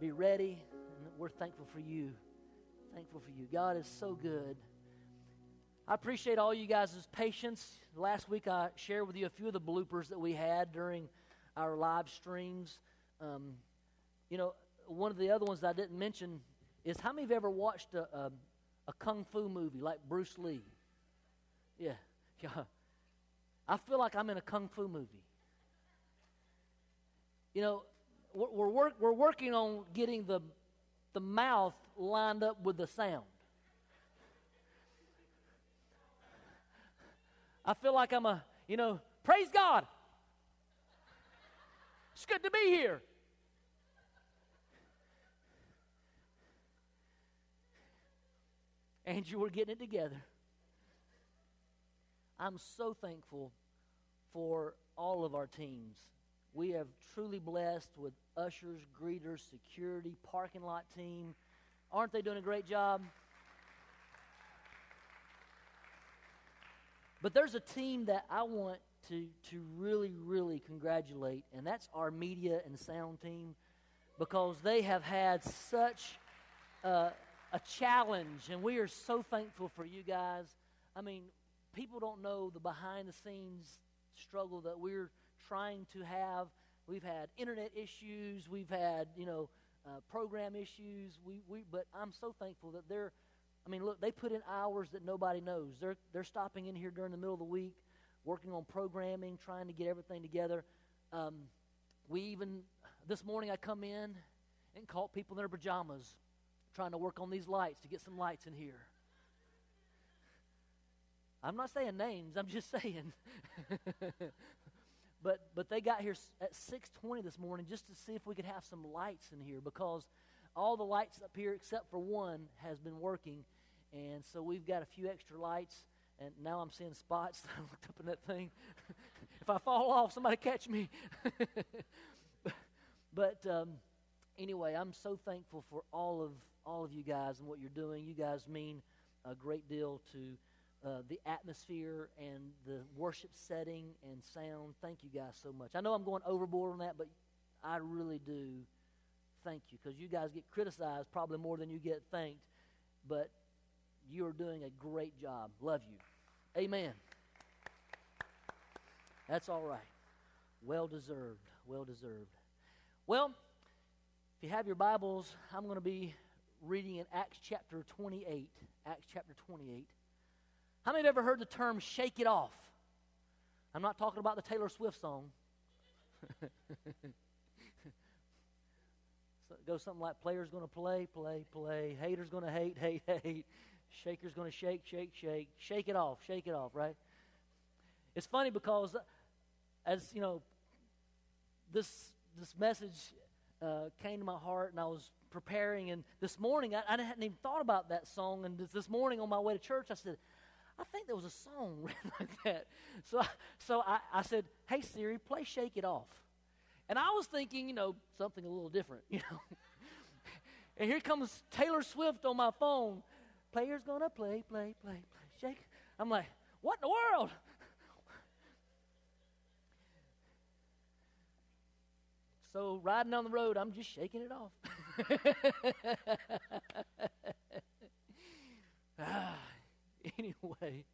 be ready. And we're thankful for you. Thankful for you. God is so good. I appreciate all you guys' patience. Last week I shared with you a few of the bloopers that we had during our live streams. Um, you know, one of the other ones I didn't mention is how many of you ever watched a, a, a kung fu movie like Bruce Lee? Yeah, yeah. I feel like I'm in a kung fu movie. You know, we're, we're, work, we're working on getting the, the mouth lined up with the sound. I feel like I'm a, you know, praise God. It's good to be here. Andrew, we're getting it together. I'm so thankful for all of our teams. We have truly blessed with ushers, greeters, security, parking lot team. Aren't they doing a great job? But there's a team that I want to, to really, really congratulate, and that's our media and sound team because they have had such a challenge, and we are so thankful for you guys. I mean, people don't know the behind the scenes struggle that we're trying to have. We've had internet issues, we've had, you know, uh, program issues. We, we, but I'm so thankful that they're I mean, look, they put in hours that nobody knows. They're, they're stopping in here during the middle of the week, working on programming, trying to get everything together. Um, we even, this morning I come in and caught people in their pajamas trying to work on these lights to get some lights in here. I'm not saying names, I'm just saying. but but they got here at 6:20 this morning just to see if we could have some lights in here because all the lights up here except for one has been working. And so we've got a few extra lights. And now i'm seeing spots i looked up in that thing. If i fall off somebody catch me. But um, anyway i'm so thankful for all of all of you guys and what you're doing. You guys mean a great deal to uh, the atmosphere and the worship setting and sound thank you guys so much i know i'm going overboard on that but i really do thank you because you guys get criticized probably more than you get thanked, but you are doing a great job. Love you. Amen. That's all right. Well deserved. Well deserved. Well, if you have your Bibles, I'm going to be reading in Acts chapter 28. Acts chapter 28. How many have ever heard the term shake it off? I'm not talking about the Taylor Swift song. goes something like player's going to play, play, play, hater's going to hate, hate, hate, shaker's going to shake, shake, shake, shake it off, shake it off, right? It's funny because as, you know, this, this message uh, came to my heart and I was preparing, and this morning I, I hadn't even thought about that song, and this, this morning on my way to church I said, I think there was a song like that. So, I, so I, I said, Hey Siri, play Shake It Off. And I was thinking, you know, something a little different, you know. and here comes Taylor Swift on my phone. Player's gonna play, play, play, play, shake. I'm like, what in the world? So riding down the road, I'm just shaking it off. ah, anyway,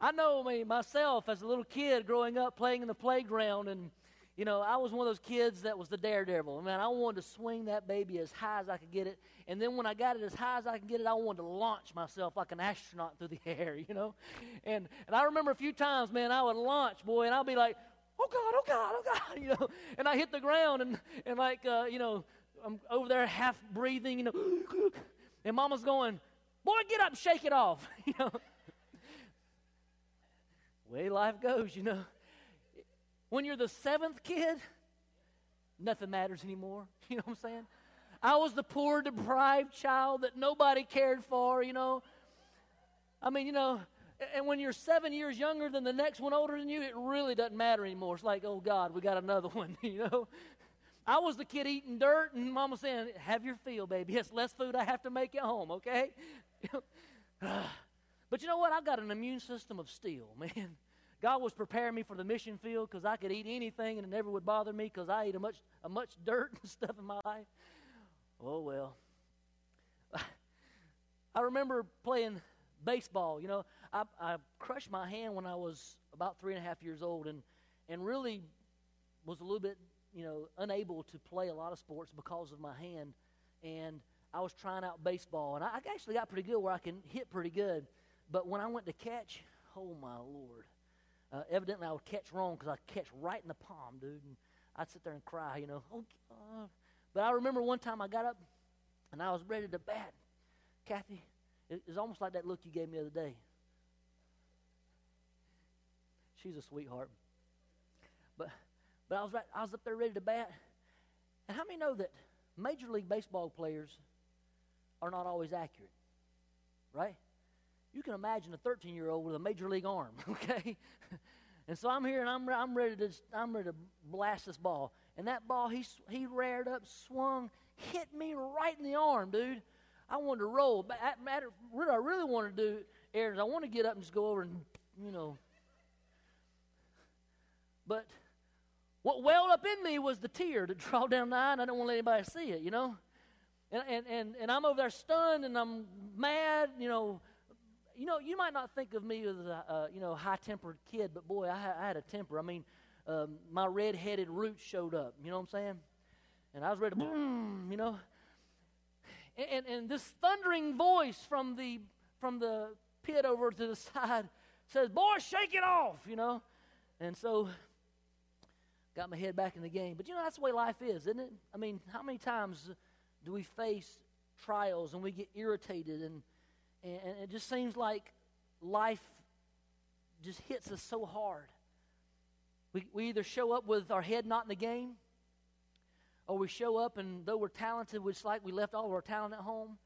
I know me myself as a little kid growing up playing in the playground and you know, I was one of those kids that was the daredevil. Man, I wanted to swing that baby as high as I could get it. And then when I got it as high as I could get it, I wanted to launch myself like an astronaut through the air, you know. And and I remember a few times, man, I would launch, boy, and I'd be like, oh God, oh God, oh God, you know. And I hit the ground and and like uh, you know, I'm over there half breathing, you know. And Mama's going, boy, get up, shake it off, you know. Way life goes, you know. When you're the seventh kid, nothing matters anymore. You know what I'm saying? I was the poor, deprived child that nobody cared for, you know. I mean, you know, and when you're seven years younger than the next one older than you, it really doesn't matter anymore. It's like, oh God, we got another one, you know. I was the kid eating dirt, and Mama saying, "Have your fill, baby. It's less food I have to make at home, okay?" but you know what? I've got an immune system of steel, man. God was preparing me for the mission field because I could eat anything and it never would bother me because I ate a much, a much dirt and stuff in my life. Oh, well. I remember playing baseball. You know, I, I crushed my hand when I was about three and a half years old and, and really was a little bit, you know, unable to play a lot of sports because of my hand. And I was trying out baseball, and I actually got pretty good where I can hit pretty good. But when I went to catch, oh my lord! Uh, evidently, I would catch wrong because I catch right in the palm, dude, and I'd sit there and cry, you know. Oh, uh. But I remember one time I got up and I was ready to bat. Kathy, it was almost like that look you gave me the other day. She's a sweetheart. But but I was right, I was up there ready to bat. And how many know that Major League Baseball players are not always accurate? Right? You can imagine a 13 year old with a major league arm, okay? and so I'm here and I'm, I'm, ready to, I'm ready to blast this ball. And that ball, he, he reared up, swung, hit me right in the arm, dude. I wanted to roll. But matter, what I really want to do, Aaron, is I want to get up and just go over and, you know. But what welled up in me was the tear that dropped down the eye, and I don't want to let anybody see it, you know. And, and, and, and I'm over there stunned, and I'm mad, you know. You know, you might not think of me as a, uh, you know, high-tempered kid, but boy, I, I had a temper. I mean, um, my red-headed roots showed up. You know what I'm saying? And I was ready to, boom, you know. And, and, and this thundering voice from the from the pit over to the side says, "Boy, shake it off," you know. And so got my head back in the game. But you know, that's the way life is, isn't it? I mean, how many times do we face trials and we get irritated and, and, it just seems like life just hits us so hard. We, we either show up with our head not in the game, or we show up and though we're talented, it's like we left all of our talent at home,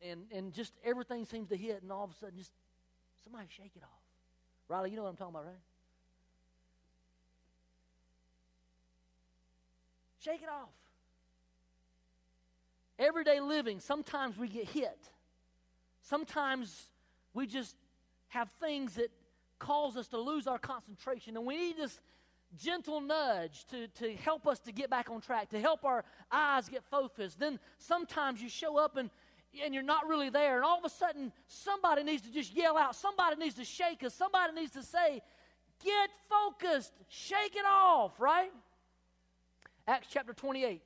and, and just everything seems to hit, and all of a sudden, just somebody shake it off. Riley, you know what I'm talking about, right? Shake it off. Everyday living, sometimes we get hit. Sometimes we just have things that cause us to lose our concentration. And we need this gentle nudge to, to help us to get back on track, to help our eyes get focused. Then sometimes you show up and, and you're not really there. And all of a sudden, somebody needs to just yell out. Somebody needs to shake us. Somebody needs to say, Get focused. Shake it off, right? Acts chapter 28,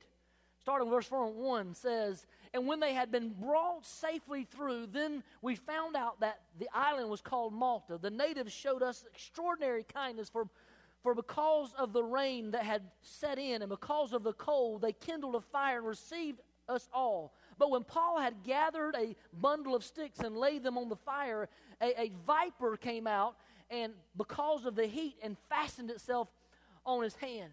starting verse 4 1 says, And when they had been brought safely through, then we found out that the island was called Malta. The natives showed us extraordinary kindness, for, for because of the rain that had set in and because of the cold, they kindled a fire and received us all. But when Paul had gathered a bundle of sticks and laid them on the fire, a, a viper came out and because of the heat and fastened itself on his hand.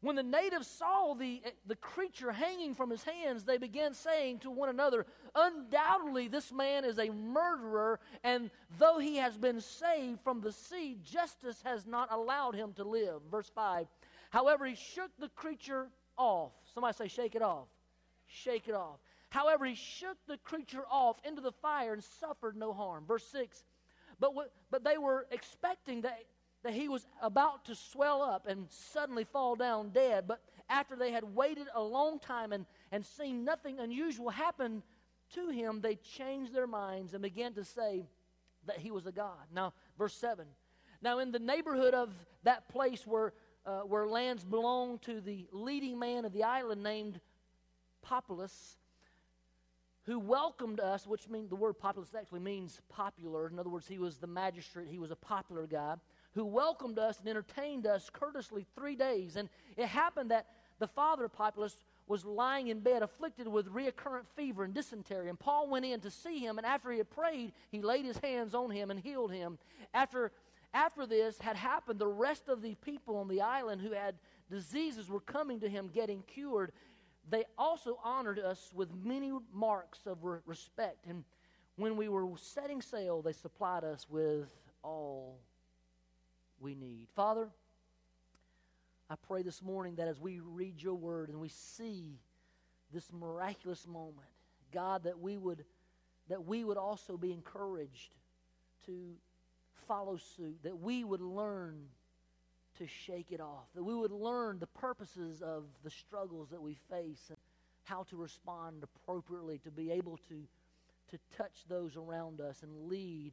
When the natives saw the, eh, the creature hanging from his hands, they began saying to one another, Undoubtedly, this man is a murderer, and though he has been saved from the sea, justice has not allowed him to live. Verse 5. However, he shook the creature off. Somebody say, Shake it off. Shake it off. However, he shook the creature off into the fire and suffered no harm. Verse 6. But, what, but they were expecting that that he was about to swell up and suddenly fall down dead. But after they had waited a long time and, and seen nothing unusual happen to him, they changed their minds and began to say that he was a god. Now, verse 7. Now, in the neighborhood of that place where, uh, where lands belonged to the leading man of the island named Publius, who welcomed us, which means the word populus actually means popular. In other words, he was the magistrate, he was a popular guy who welcomed us and entertained us courteously three days. And it happened that the father of Publius was lying in bed, afflicted with recurrent fever and dysentery. And Paul went in to see him, and after he had prayed, he laid his hands on him and healed him. After, after this had happened, the rest of the people on the island who had diseases were coming to him, getting cured. They also honored us with many marks of re- respect. And when we were setting sail, they supplied us with all we need. Father, I pray this morning that as we read your word and we see this miraculous moment, God, that we would that we would also be encouraged to follow suit, that we would learn to shake it off, that we would learn the purposes of the struggles that we face and how to respond appropriately, to be able to, to touch those around us and lead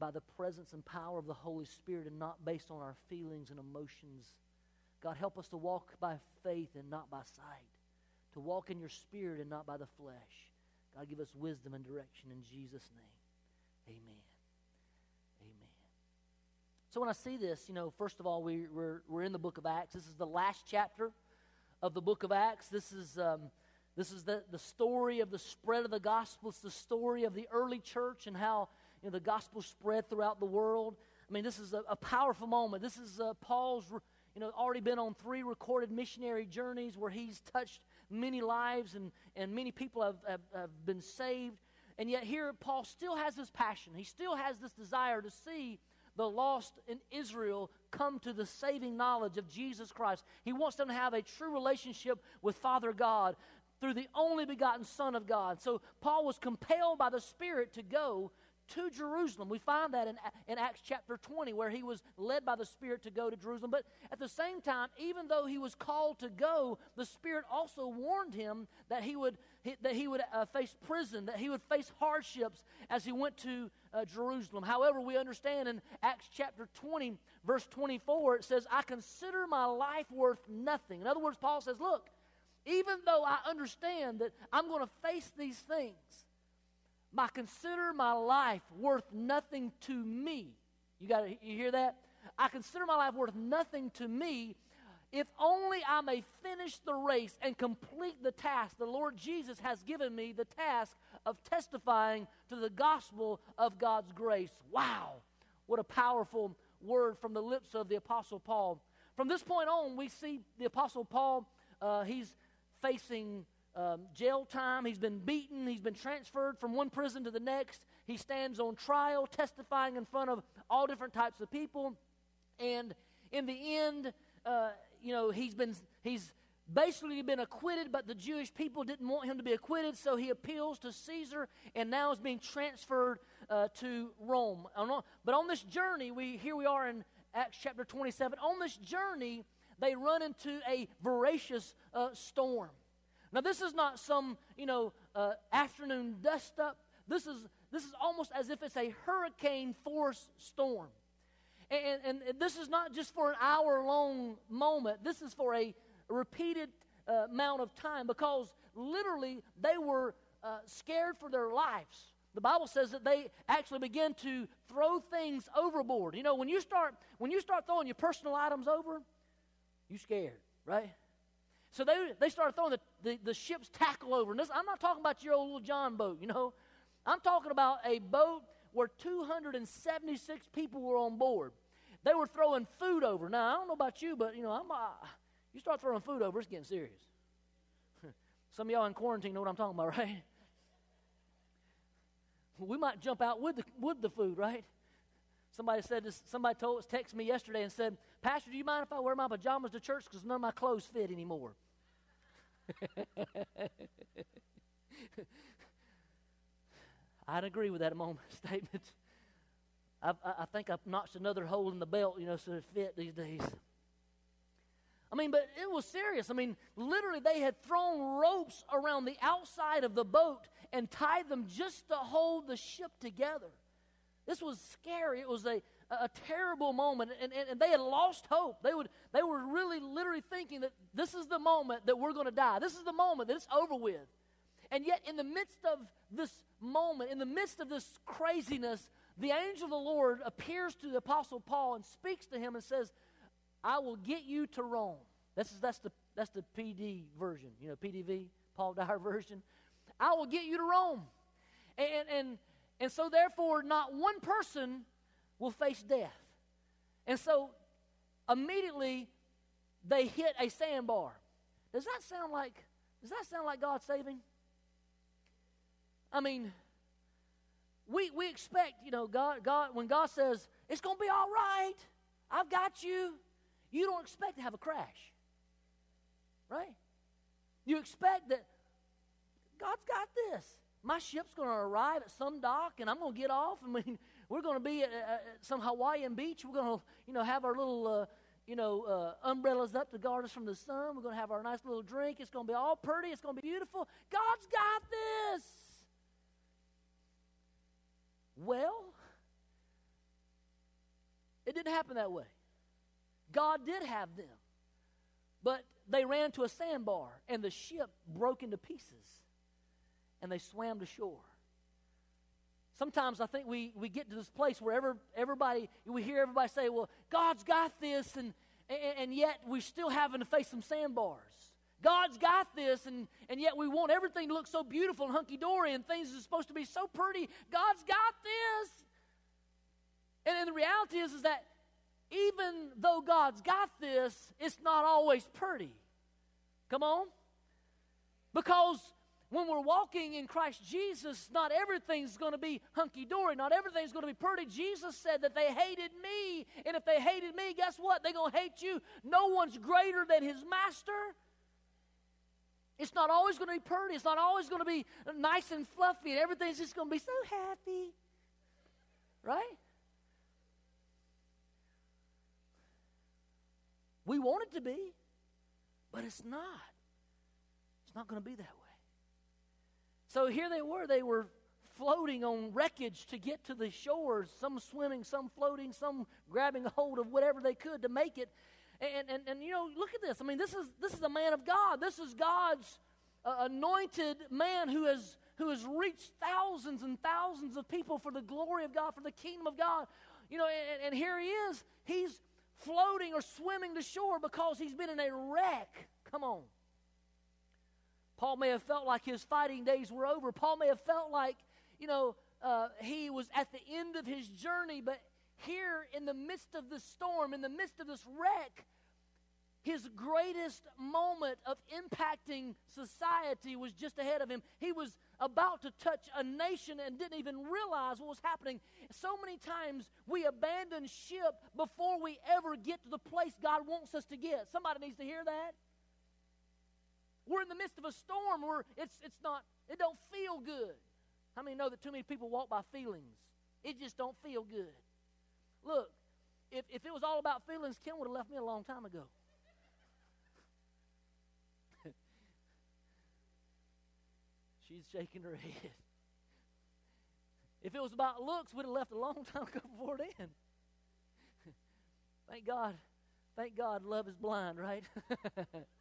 by the presence and power of the Holy Spirit and not based on our feelings and emotions. God, help us to walk by faith and not by sight, to walk in your spirit and not by the flesh. God, give us wisdom and direction in Jesus' name. Amen. Amen. So when I see this, you know, first of all, we, we're, we're in the book of Acts. This is the last chapter of the book of Acts. This is, um, this is the, the story of the spread of the gospel. It's the story of the early church and how you know, the gospel spread throughout the world. I mean, this is a, a powerful moment. This is uh, Paul's, you know, already been on three recorded missionary journeys where he's touched many lives and, and many people have, have, have been saved. And yet, here Paul still has this passion. He still has this desire to see the lost in Israel come to the saving knowledge of Jesus Christ. He wants them to have a true relationship with Father God through the only begotten Son of God. So Paul was compelled by the Spirit to go to Jerusalem. We find that in, in Acts chapter 20, where he was led by the Spirit to go to Jerusalem. But at the same time, even though he was called to go, the Spirit also warned him that he would, that he would uh, face prison, that he would face hardships as he went to uh, Jerusalem. However, we understand in Acts chapter 20, verse 24, it says, I consider my life worth nothing. In other words, Paul says, Look, even though I understand that I'm going to face these things, I consider my life worth nothing to me. You got to you hear that? I consider my life worth nothing to me if only I may finish the race and complete the task the Lord Jesus has given me the task of testifying to the gospel of God's grace. Wow, what a powerful word from the lips of the Apostle Paul. From this point on, we see the Apostle Paul, uh, he's facing um, jail time. He's been beaten. He's been transferred from one prison to the next. He stands on trial, testifying in front of all different types of people. And in the end, uh, you know, he's been he's basically been acquitted, but the Jewish people didn't want him to be acquitted, so he appeals to Caesar, and now is being transferred uh, to Rome. But on this journey, we here we are in Acts chapter 27. On this journey, they run into a voracious uh, storm. Now, this is not some, you know, uh, afternoon dust up. This is, this is almost as if it's a hurricane force storm. And, and, this is not just for an hour long moment, this is for a repeated uh, amount of time because literally they were uh, scared for their lives. The Bible says that they actually begin to throw things overboard. You know, when you start when you start throwing your personal items over, you scared, right? So they, they started throwing the, the, the ship's tackle over. And this, I'm not talking about your old little John boat, you know. I'm talking about a boat where 276 people were on board. They were throwing food over. Now, I don't know about you, but, you know, I'm, uh, you start throwing food over, it's getting serious. Some of y'all in quarantine know what I'm talking about, right? we might jump out with the, with the food, right? Somebody said this, somebody told us, texted me yesterday and said, Pastor, do you mind if I wear my pajamas to church because none of my clothes fit anymore? I'd agree with that moment statement. I, I, think I've notched another hole in the belt, you know, so it fit these days. I mean, but it was serious. I mean, literally, they had thrown ropes around the outside of the boat and tied them just to hold the ship together. This was scary. It was a, a terrible moment, and, and, and, they had lost hope. They, would, they were really, literally thinking that this is the moment that we're going to die. This is the moment that it's over with. And yet, in the midst of this moment, in the midst of this craziness, the angel of the Lord appears to the Apostle Paul and speaks to him and says, I will get you to Rome. That's, that's, the, that's the PD version, you know, PDV, Paul Dyer version. I will get you to Rome. And, and, and so, therefore, not one person will face death. And so, immediately, they hit a sandbar. Does that sound like does that sound like God saving? I mean, we we expect, you know, God God when God says it's going to be all right, I've got you. You don't expect to have a crash. Right? You expect that God's got this my ship's going to arrive at some dock and I'm going to get off. I mean, we're going to be at, at some Hawaiian beach. We're going to, you know, have our little, uh, you know, uh, umbrellas up to guard us from the sun. We're going to have our nice little drink. It's going to be all pretty. It's going to be beautiful. God's got this. Well, it didn't happen that way. God did have them. But they ran to a sandbar, and the ship broke into pieces, and they swam to shore. Sometimes I think we, we get to this place where ever, everybody, we hear everybody say, well, God's got this, and, and, and yet we're still having to face some sandbars. God's got this, and, and yet we want everything to look so beautiful and hunky dory, and things are supposed to be so pretty. God's got this. And, and the reality is, is that even though God's got this, it's not always pretty. Come on? Because when we're walking in Christ Jesus, not everything's going to be hunky dory. Not everything's going to be pretty. Jesus said that they hated me. And if they hated me, guess what? They're going to hate you. No one's greater than his master. It's not always going to be pretty. It's not always going to be nice and fluffy. And everything's just going to be so happy. Right? We want it to be, but it's not. It's not going to be that way. So here they were. They were floating on wreckage to get to the shores, some swimming, some floating, some grabbing hold of whatever they could to make it. And, and, and you know, look at this. I mean, this is, this is a man of God. This is God's uh, anointed man who has, who has reached thousands and thousands of people for the glory of God, for the kingdom of God. You know, and, and here he is. He's floating or swimming to shore because he's been in a wreck. Come on. Paul may have felt like his fighting days were over. Paul may have felt like, you know, uh, he was at the end of his journey, but here in the midst of this storm, in the midst of this wreck, his greatest moment of impacting society was just ahead of him. He was about to touch a nation and didn't even realize what was happening. So many times we abandon ship before we ever get to the place God wants us to get. Somebody needs to hear that. We're in the midst of a storm where it's, it's not, it don't feel good. How many know that too many people walk by feelings? It just don't feel good. Look, if, if it was all about feelings, Kim would have left me a long time ago. She's shaking her head. If it was about looks, we'd have left a long time ago before then. Thank God. Thank God love is blind, right?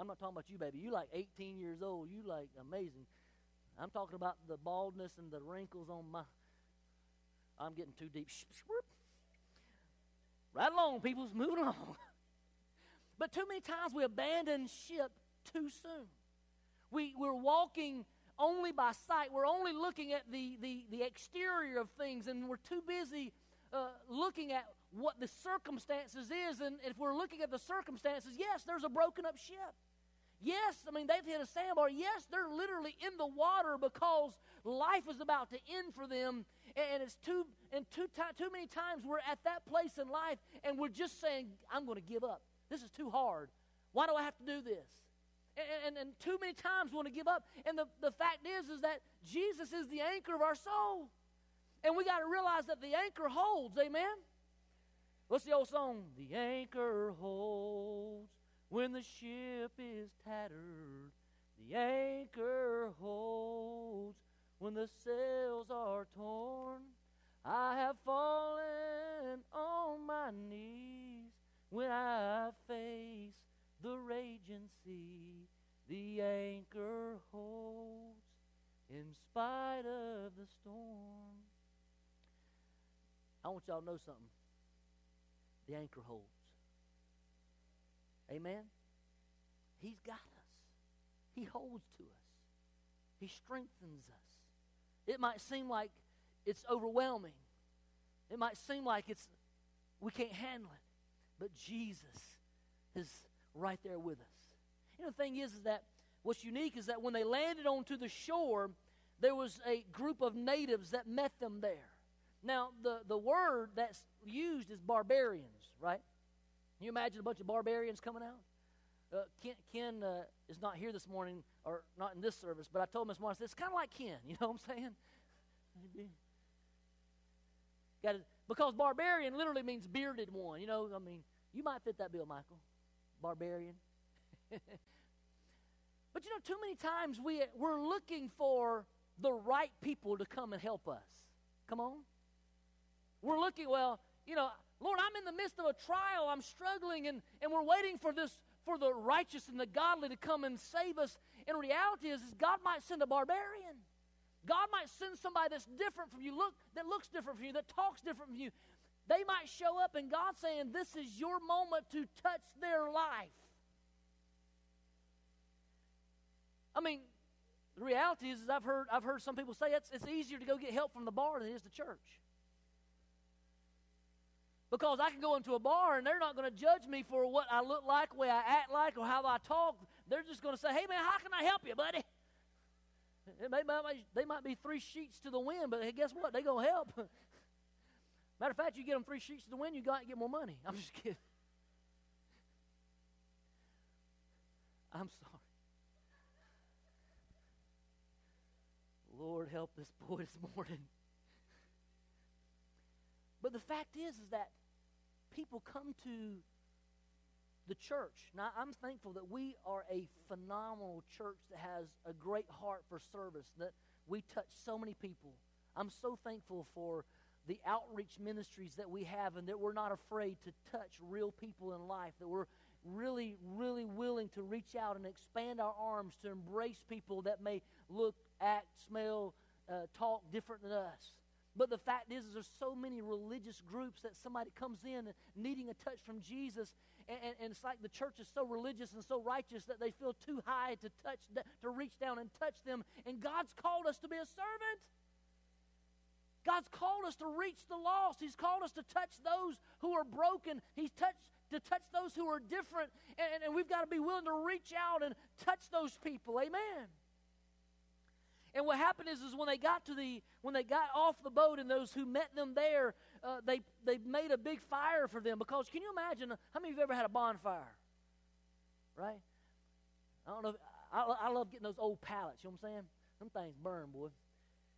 I'm not talking about you, baby. You like 18 years old. You like amazing. I'm talking about the baldness and the wrinkles on my. I'm getting too deep. Right along, people's moving along. but too many times we abandon ship too soon. We, we're walking only by sight. We're only looking at the, the, the exterior of things, and we're too busy uh, looking at what the circumstances is. And if we're looking at the circumstances, yes, there's a broken up ship. Yes, I mean, they've hit a sandbar. Yes, they're literally in the water because life is about to end for them. And it's too, and too, too many times we're at that place in life and we're just saying, I'm going to give up. This is too hard. Why do I have to do this? And, and, and too many times we want to give up. And the, the fact is, is that Jesus is the anchor of our soul. And we got to realize that the anchor holds. Amen? What's the old song? The anchor holds when the ship is tattered. The anchor holds when the sails are torn. I have fallen on my knees when I face the raging sea, the anchor holds in spite of the storm. I want y'all to know something. The anchor holds. Amen? He's got us. He holds to us. He strengthens us. It might seem like it's overwhelming. It might seem like it's we can't handle it. But Jesus is right there with us. You know, the thing is, is that what's unique is that when they landed onto the shore, there was a group of natives that met them there. Now, the, the word that's used is barbarians, right? Can you imagine a bunch of barbarians coming out? Uh, Ken, Ken uh, is not here this morning, or not in this service, but I told I said, it's kind of like Ken, you know what I'm saying? Got Because barbarian literally means bearded one. You know, I mean, you might fit that bill, Michael. Barbarian. but you know, too many times we, we're looking for the right people to come and help us. Come on. We're looking, well, you know, Lord, I'm in the midst of a trial. I'm struggling, and, and we're waiting for this, for the righteous and the godly to come and save us. And reality is, is God might send a barbarian. God might send somebody that's different from you, look, that looks different from you, that talks different from you. They might show up, and God's saying, This is your moment to touch their life. I mean, the reality is, is I've heard I've heard some people say it's, it's easier to go get help from the bar than it is the church. Because I can go into a bar and they're not going to judge me for what I look like, way I act like, or how I talk. They're just going to say, hey, man, how can I help you, buddy? May, they might be three sheets to the wind, but guess what? They're going to help. Matter of fact, you get them three sheets to the wind, you got to get more money. I'm just kidding. I'm sorry. Lord, help this boy this morning. But the fact is, is that people come to the church. Now, I'm thankful that we are a phenomenal church that has a great heart for service, that we touch so many people. I'm so thankful for the outreach ministries that we have and that we're not afraid to touch real people in life, that we're really, really willing to reach out and expand our arms to embrace people that may look, act, smell, uh, talk different than us. But the fact is, is, there's so many religious groups that somebody comes in needing a touch from Jesus, and, and, and, it's like the church is so religious and so righteous that they feel too high to touch, to reach down and touch them. And God's called us to be a servant. God's called us to reach the lost. He's called us to touch those who are broken. He's touched to touch those who are different, and, and we've got to be willing to reach out and touch those people. Amen. And what happened is, is when they got to the when they got off the boat and those who met them there, uh, they they made a big fire for them because can you imagine how many of you have ever had a bonfire? Right? I don't know. I, I love getting those old pallets. You know what I'm saying? Them things burn, boy.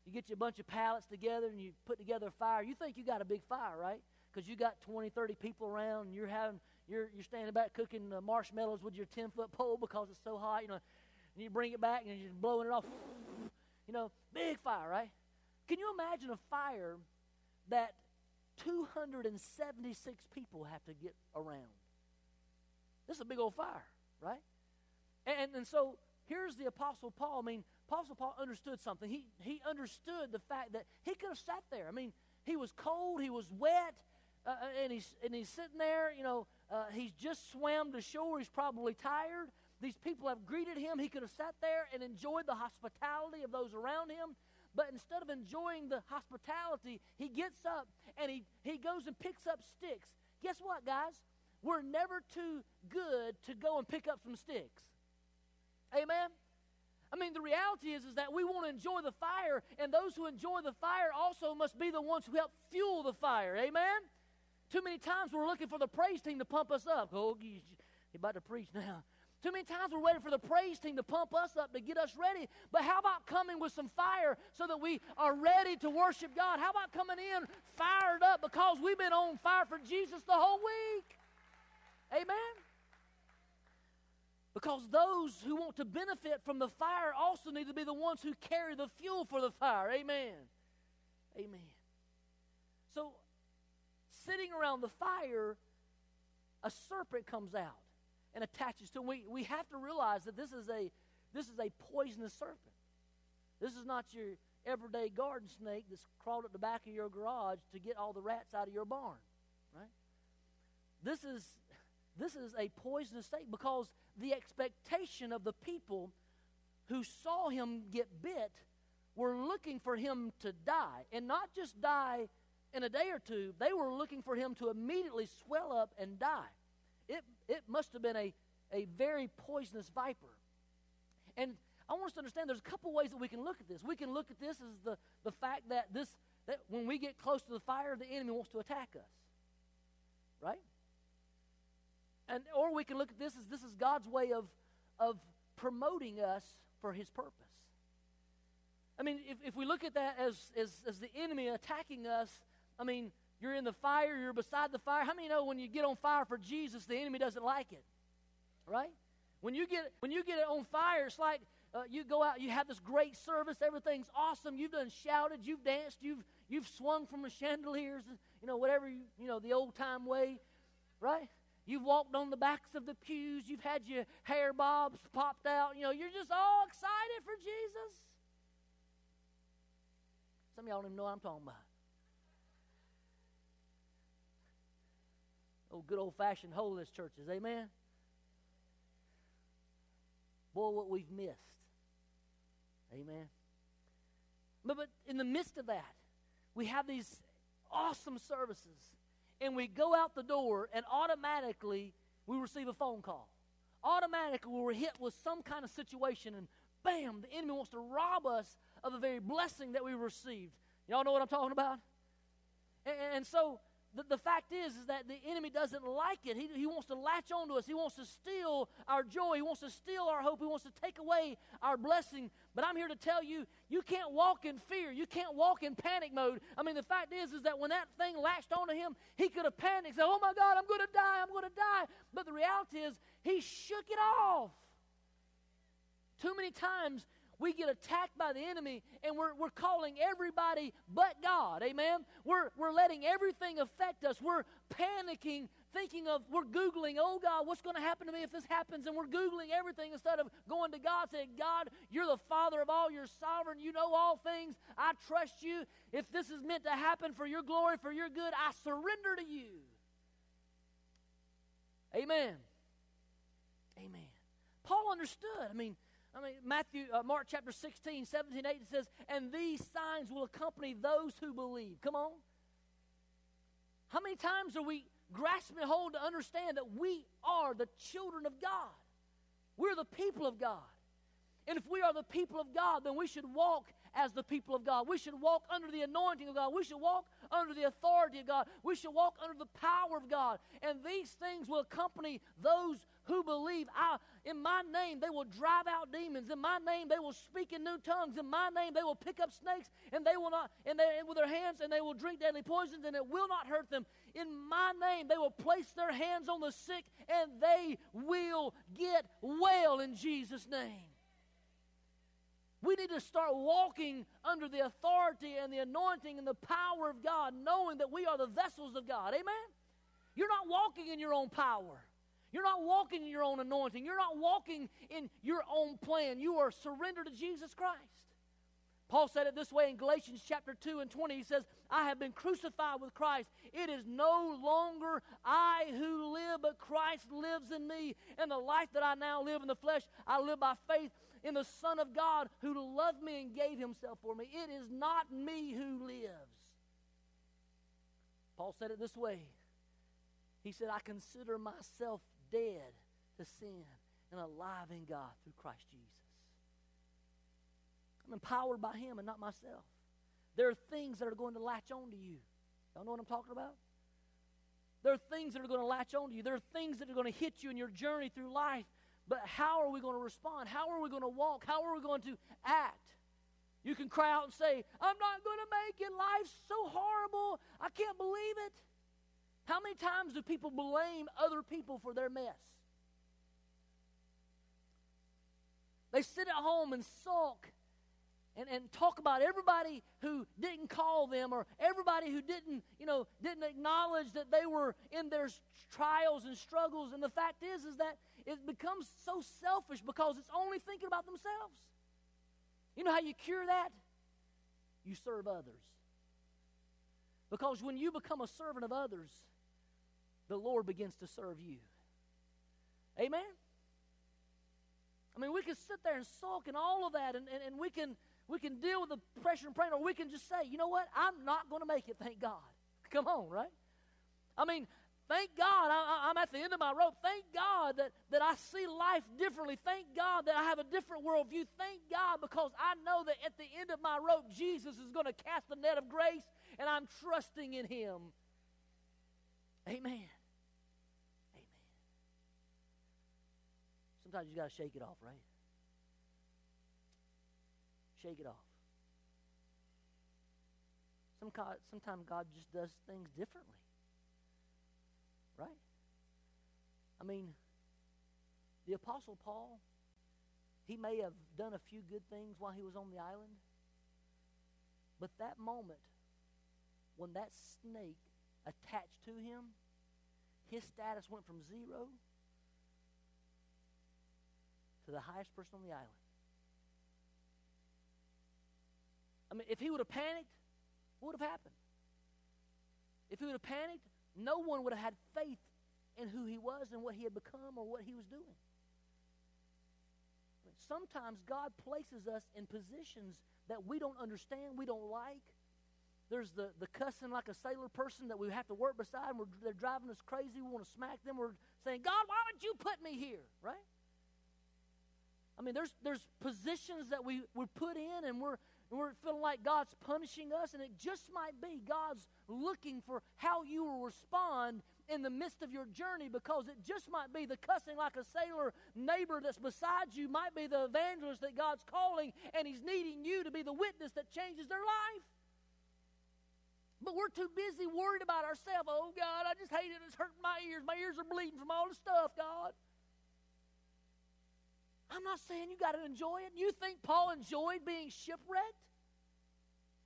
You get you a bunch of pallets together and you put together a fire. You think you got a big fire, right? Because you got 20, 30 people around and you're having you're you're standing back cooking uh, marshmallows with your 10 foot pole because it's so hot. You know, and you bring it back and you're blowing it off. You know, big fire, right? Can you imagine a fire that 276 people have to get around? This is a big old fire, right? And, and so here's the Apostle Paul. I mean, Apostle Paul understood something. He, he understood the fact that he could have sat there. I mean, he was cold, he was wet, uh, uh and, he's, and he's sitting there, you know, uh, he's just swam to shore, he's probably tired. These people have greeted him. He could have sat there and enjoyed the hospitality of those around him. But instead of enjoying the hospitality, he gets up and he, he goes and picks up sticks. Guess what, guys? We're never too good to go and pick up some sticks. Amen? I mean, the reality is, is that we want to enjoy the fire, and those who enjoy the fire also must be the ones who help fuel the fire. Amen? Too many times we're looking for the praise team to pump us up. Oh, you're about to preach now. Too many times we're waiting for the praise team to pump us up to get us ready. But how about coming with some fire so that we are ready to worship God? How about coming in fired up because we've been on fire for Jesus the whole week? Amen. Because those who want to benefit from the fire also need to be the ones who carry the fuel for the fire. Amen. Amen. So, sitting around the fire, a serpent comes out and attaches to him. We, we have to realize that this is a this is a poisonous serpent. This is not your everyday garden snake that's crawled at the back of your garage to get all the rats out of your barn, right? This is this is a poisonous snake because the expectation of the people who saw him get bit were looking for him to die and not just die in a day or two they were looking for him to immediately swell up and die it, it must have been a, a very poisonous viper. And I want us to understand there's a couple ways that we can look at this. We can look at this as the, the fact that this that when we get close to the fire, the enemy wants to attack us. Right? And or we can look at this as this is God's way of of promoting us for his purpose. I mean, if, if we look at that as, as, as the enemy attacking us, I mean, you're in the fire, you're beside the fire. How many know when you get on fire for Jesus, the enemy doesn't like it? Right? When you get when you get it on fire, it's like uh, you go out, you have this great service, everything's awesome. You've done shouted, you've danced, you've you've swung from the chandeliers, you know, whatever you, you know, the old time way, right? You've walked on the backs of the pews, you've had your hair bobs popped out, you know, you're just all excited for Jesus. Some of y'all don't even know what I'm talking about. Oh, good old fashioned holiness churches, amen? Boy, what we've missed. Amen. But, but in the midst of that, we have these awesome services, and we go out the door, and automatically we receive a phone call. Automatically, we're hit with some kind of situation, and bam, the enemy wants to rob us of the very blessing that we received. Y'all know what I'm talking about? And, and so the, the fact is, is that the enemy doesn't like it. He, he wants to latch onto us. He wants to steal our joy. He wants to steal our hope. He wants to take away our blessing. But I'm here to tell you, you can't walk in fear. You can't walk in panic mode. I mean, the fact is, is that when that thing latched onto him, he could have panicked, said, "Oh my God, I'm going to die. I'm going to die." But the reality is, he shook it off. Too many times we get attacked by the enemy and we're, we're calling everybody but God. Amen? We're, we're letting everything affect us. We're panicking, thinking of, we're Googling, oh God, what's going to happen to me if this happens? And we're Googling everything instead of going to God saying, God, you're the Father of all, you're sovereign, you know all things. I trust you. If this is meant to happen for your glory, for your good, I surrender to you. Amen. Amen. Paul understood. I mean, I mean, Matthew, uh, Mark chapter 16, 17, 18 says, And these signs will accompany those who believe. Come on. How many times are we grasping hold to understand that we are the children of God? We're the people of God. And if we are the people of God, then we should walk as the people of God. We should walk under the anointing of God. We should walk under the authority of God. We should walk under the power of God. And these things will accompany those who believe. I, in my name, they will drive out demons. In my name, they will speak in new tongues. In my name, they will pick up snakes, and they will not, and they, with their hands, and they will drink deadly poisons, and it will not hurt them. In my name, they will place their hands on the sick, and they will get well in Jesus' name. We need to start walking under the authority and the anointing and the power of God, knowing that we are the vessels of God. Amen? You're not walking in your own power. You're not walking in your own anointing. You're not walking in your own plan. You are surrendered to Jesus Christ. Paul said it this way in Galatians chapter 2 and 20. He says, I have been crucified with Christ. It is no longer I who live, but Christ lives in me. And the life that I now live in the flesh, I live by faith in the Son of God who loved me and gave himself for me. It is not me who lives. Paul said it this way. He said, I consider myself dead to sin and alive in God through Christ Jesus. I'm empowered by Him and not myself. There are things that are going to latch on to you. Y'all know what I'm talking about? There are things that are going to latch on to you. There are things that are going to hit you in your journey through life. But how are we going to respond? How are we going to walk? How are we going to act? You can cry out and say, I'm not going to make it. Life's so horrible. I can't believe it. How many times do people blame other people for their mess? They sit at home and sulk and, and talk about everybody who didn't call them or everybody who didn't, you know, didn't acknowledge that they were in their trials and struggles. And the fact is, is that it becomes so selfish because it's only thinking about themselves. You know how you cure that? You serve others. Because when you become a servant of others, the Lord begins to serve you. Amen? I mean, we can sit there and sulk and all of that, and, and, and we, can, we can deal with the pressure and pain, or we can just say, you know what? I'm not going to make it, thank God. Come on, right? I mean, thank God I, am at the end of my rope. Thank God that, that I see life differently. Thank God that I have a different worldview. Thank God because I know that at the end of my rope, Jesus is going to cast the net of grace, and I'm trusting in Him. Amen. Amen. Sometimes you got to shake it off, right? Shake it off. sometimes God just does things differently. Right? I mean, the Apostle Paul, he may have done a few good things while he was on the island, but that moment when that snake attached to him, his status went from zero to the highest person on the island. I mean, if he would have panicked, what would have happened? If he would have panicked, no one would have had faith in who he was and what he had become or what he was doing. Sometimes God places us in positions that we don't understand, we don't like. There's the, the cussing like a sailor person that we have to work beside, and they're driving us crazy. We want to smack them. We're saying, God, why would you put me here? Right? I mean, there's, there's positions that we, we're put in, and we're, and we're feeling like God's punishing us, and it just might be God's looking for how you will respond in the midst of your journey because it just might be the cussing like a sailor neighbor that's beside you, might be the evangelist that God's calling, and He's needing you to be the witness that changes their life. But we're too busy worried about ourselves. Oh, God, I just hate it. It's hurting my ears. My ears are bleeding from all the stuff, God. I'm not saying you got to enjoy it. You think Paul enjoyed being shipwrecked?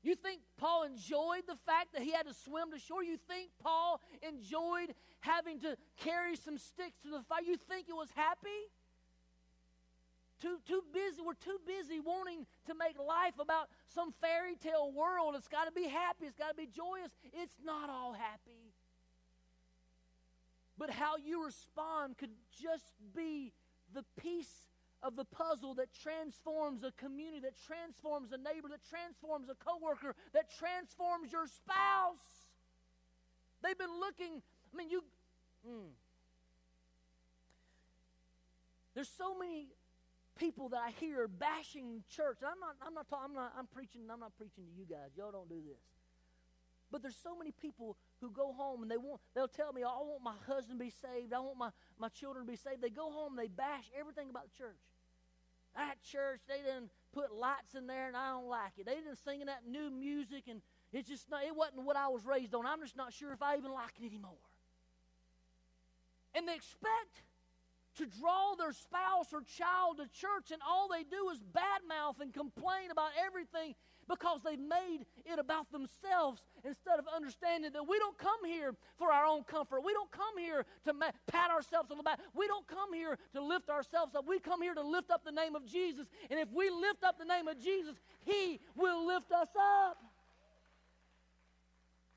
You think Paul enjoyed the fact that he had to swim to shore? You think Paul enjoyed having to carry some sticks to the fire? You think it was happy? Too, too busy. We're too busy wanting to make life about some fairy tale world. It's got to be happy. It's got to be joyous. It's not all happy. But how you respond could just be the piece of the puzzle that transforms a community, that transforms a neighbor, that transforms a coworker, that transforms your spouse. They've been looking, I mean, you. Mm. There's so many people that I hear bashing church. I'm not, I'm not I'm not, I'm preaching, I'm not preaching to you guys. Y'all don't do this. But there's so many people who go home and they want, they'll tell me, oh, I want my husband to be saved. I want my, my children to be saved. They go home, they bash everything about the church. That church, they didn't put lights in there and I don't like it. They didn't singing that new music and it's just not, it wasn't what I was raised on. I'm just not sure if I even like it anymore. And they expect to draw their spouse or child to church, and all they do is badmouth and complain about everything because they've made it about themselves instead of understanding that we don't come here for our own comfort. We don't come here to ma- pat ourselves on the back. We don't come here to lift ourselves up. We come here to lift up the name of Jesus. And if we lift up the name of Jesus, He will lift us up.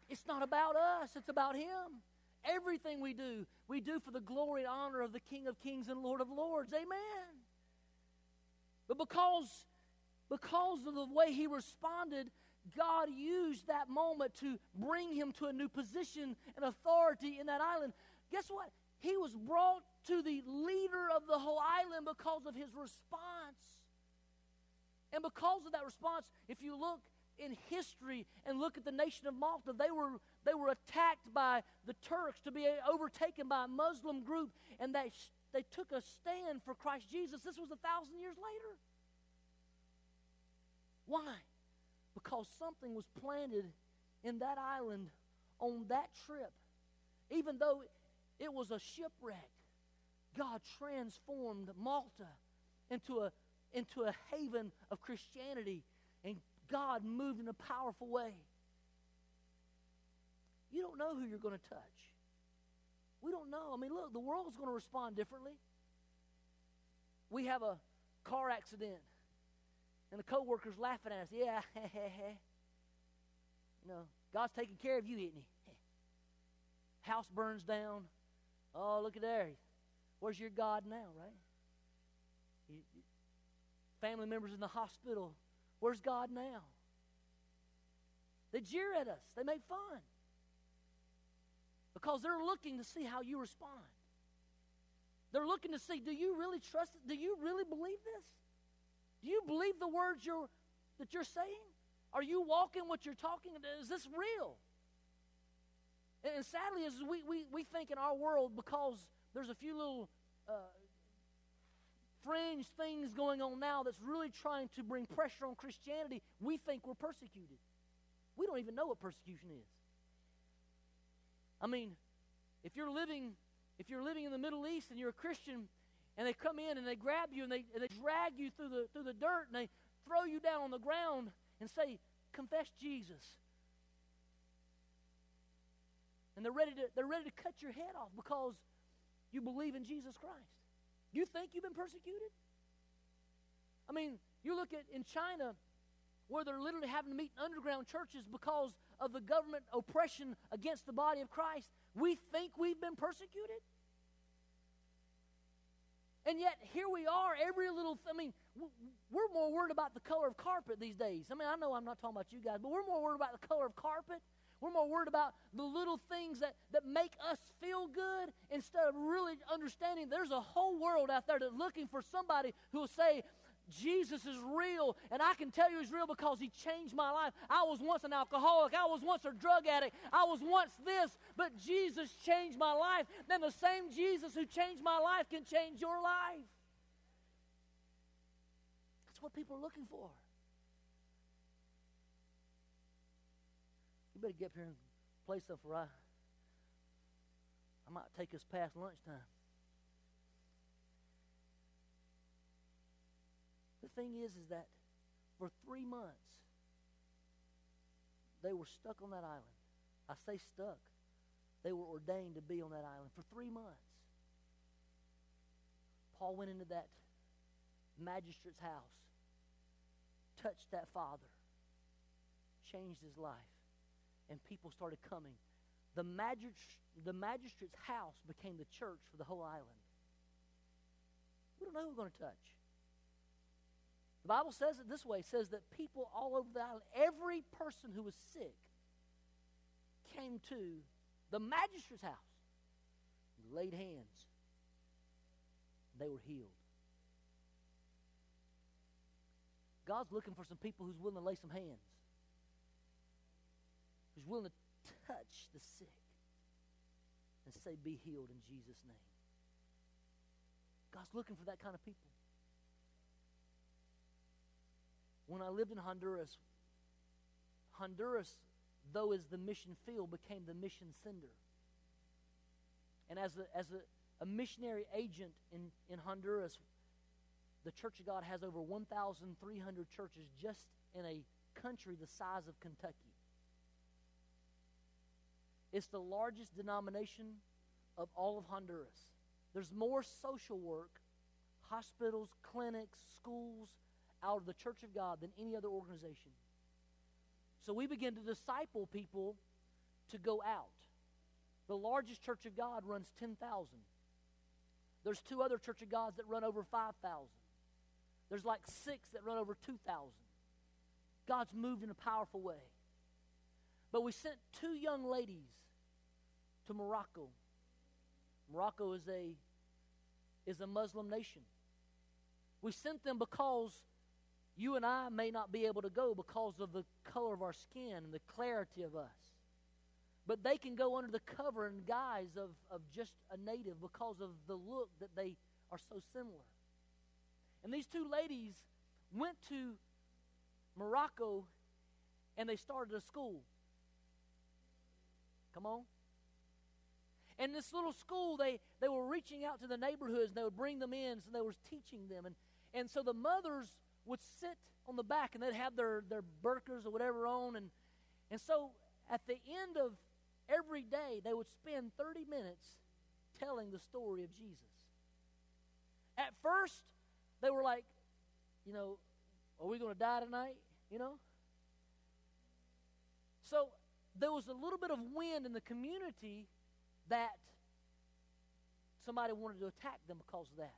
It's not about us, it's about Him. Everything we do, we do for the glory and honor of the King of Kings and Lord of Lords. Amen. But because because of the way he responded, God used that moment to bring him to a new position and authority in that island. Guess what? He was brought to the leader of the whole island because of his response. And because of that response, if you look in history and look at the nation of Malta, they were, they were attacked by the Turks to be overtaken by a Muslim group, and they, they took a stand for Christ Jesus. This was a thousand years later. Why? Because something was planted in that island on that trip. Even though it was a shipwreck, God transformed Malta into a, into a haven of Christianity, and God moved in a powerful way. You don't know who you're going to touch. We don't know. I mean, look, the world's going to respond differently. We have a car accident and the coworkers laughing at us. Yeah, you know, God's taking care of you, isn't He? House burns down. Oh, look at there. Where's your God now, right? Family members in the hospital. Where's God now? They jeer at us. They make fun. Because they're looking to see how you respond. They're looking to see do you really trust it? Do you really believe this? Do you believe the words you're, that you're saying? Are you walking what you're talking? Is this real? And, sadly, as we, we, we think in our world, because there's a few little uh, fringe things going on now that's really trying to bring pressure on Christianity, we think we're persecuted. we don't even know what persecution is. I mean, if you're living if you're living in the Middle East and you're a Christian and they come in and they grab you and they, and they drag you through the, through the dirt and they throw you down on the ground and say, confess Jesus. And they're ready to, they're ready to cut your head off because you believe in Jesus Christ. You think you've been persecuted? I mean, you look at in China where they're literally having to meet in underground churches because of the government oppression against the body of Christ. We think we've been persecuted. And yet, here we are, every little, th- I mean, we're more worried about the color of carpet these days. I mean, I know I'm not talking about you guys, but we're more worried about the color of carpet. We're more worried about the little things that, that make us feel good instead of really understanding there's a whole world out there that's looking for somebody who will say, Jesus is real, and I can tell you he's real because he changed my life. I was once an alcoholic, I was once a drug addict, I was once this, but Jesus changed my life. Then the same Jesus who changed my life can change your life. That's what people are looking for. You better get up here and play stuff for I. I might take us past lunchtime. Thing is, is that for three months, they were stuck on that island. I say stuck. They were ordained to be on that island for three months. Paul went into that magistrate's house, touched that father, changed his life, and people started coming. The, magist- the magistrate's house became the church for the whole island. We don't know who we're going to touch. Bible says it this way: it says that people all over the island, every person who was sick, came to the magistrate's house, laid hands, they were healed. God's looking for some people who's willing to lay some hands, who's willing to touch the sick and say, Be healed in Jesus' name. God's looking for that kind of people. When I lived in Honduras, Honduras, though is the mission field, became the mission sender. And as a, as a, a missionary agent in, in Honduras, the Church of God has over 1,300 churches just in a country the size of Kentucky. It's the largest denomination of all of Honduras. There's more social work, hospitals, clinics, schools, out of the church of God than any other organization. So we begin to disciple people to go out. The largest church of God runs 10,000. There's two other church of Gods that run over 5,000. There's like six that run over 2,000. God's moved in a powerful way. But we sent two young ladies to Morocco. Morocco is a is a Muslim nation. We sent them because you and I may not be able to go because of the color of our skin and the clarity of us. But they can go under the cover and guise of, of just a native because of the look that they are so similar. And these two ladies went to Morocco and they started a school. Come on. And this little school, they, they were reaching out to the neighborhoods and they would bring them in, so they were teaching them. And, and so the mothers would sit on the back and they'd have their, their burkas or whatever on. And, and so at the end of every day, they would spend 30 minutes telling the story of Jesus. At first, they were like, you know, are we going to die tonight? You know? So there was a little bit of wind in the community that somebody wanted to attack them because of that.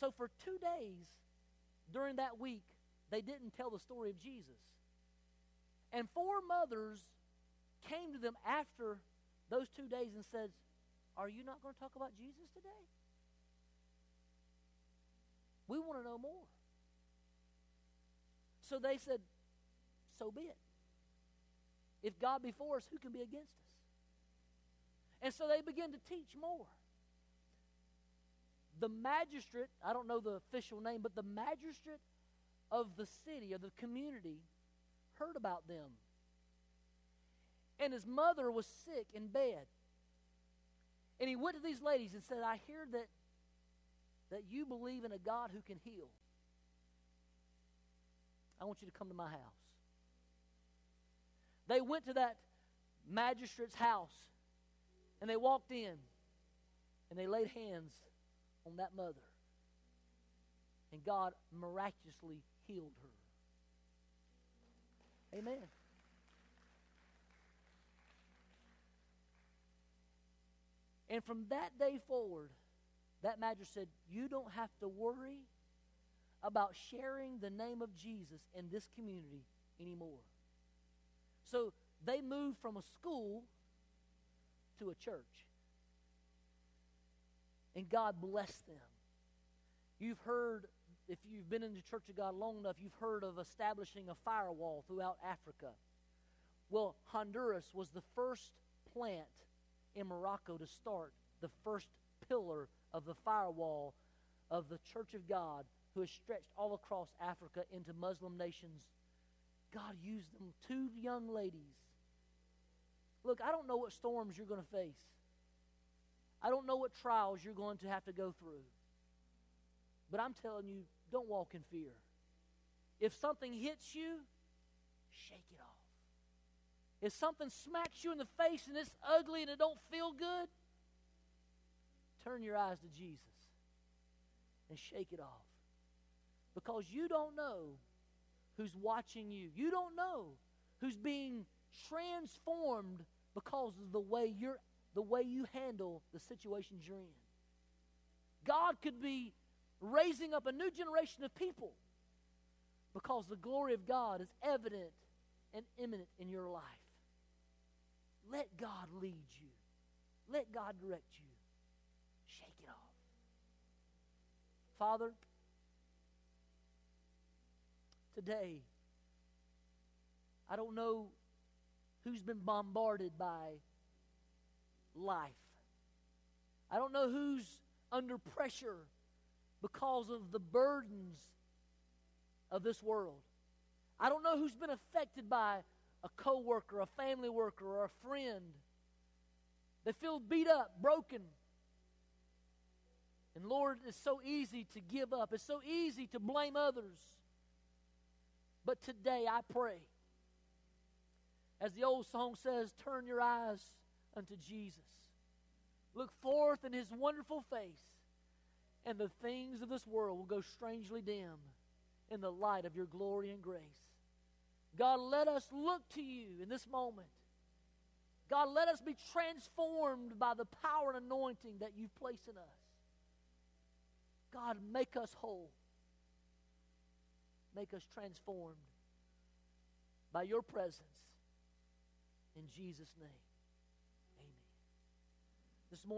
So for two days, during that week, they didn't tell the story of Jesus. And four mothers came to them after those two days and said, Are you not going to talk about Jesus today? We want to know more. So they said, So be it. If God be for us, who can be against us? And so they began to teach more the magistrate, I don't know the official name, but the magistrate of the city, of the community, heard about them. and his mother was sick in bed. And he went to these ladies and said, I hear that, that you believe in a God who can heal. I want you to come to my house. They went to that magistrate's house and they walked in and they laid hands on that mother. And God miraculously healed her. Amen. And from that day forward, that magistrate said, You don't have to worry about sharing the name of Jesus in this community anymore. So they moved from a school to a church. And God blessed them. You've heard, if you've been in the Church of God long enough, you've heard of establishing a firewall throughout Africa. Well, Honduras was the first plant in Morocco to start the first pillar of the firewall of the Church of God who has stretched all across Africa into Muslim nations. God used them, two young ladies. Look, I don't know what storms you're going to face. I don't know what trials you're going to have to go through. But I'm telling you, don't walk in fear. If something hits you, shake it off. If something smacks you in the face and it's ugly and it don't feel good, turn your eyes to Jesus and shake it off. Because you don't know who's watching you. You don't know who's being transformed because of the way you're the way you handle the situations you're in. God could be raising up a new generation of people because the glory of God is evident and imminent in your life. Let God lead you. Let God direct you. Shake it off. Father, today, I don't know who's been bombarded by life. I don't know who's under pressure because of the burdens of this world. I don't know who's been affected by a coworker, a family worker, or a friend. They feel beat up, broken. And Lord, it's so easy to give up. It's so easy to blame others. But today I pray, as the old song says, turn your eyes unto Jesus. Look forth in his wonderful face, and the things of this world will go strangely dim in the light of your glory and grace. God, let us look to you in this moment. God, let us be transformed by the power and anointing that you've placed in us. God, make us whole. Make us transformed by your presence. In Jesus' name. This morning,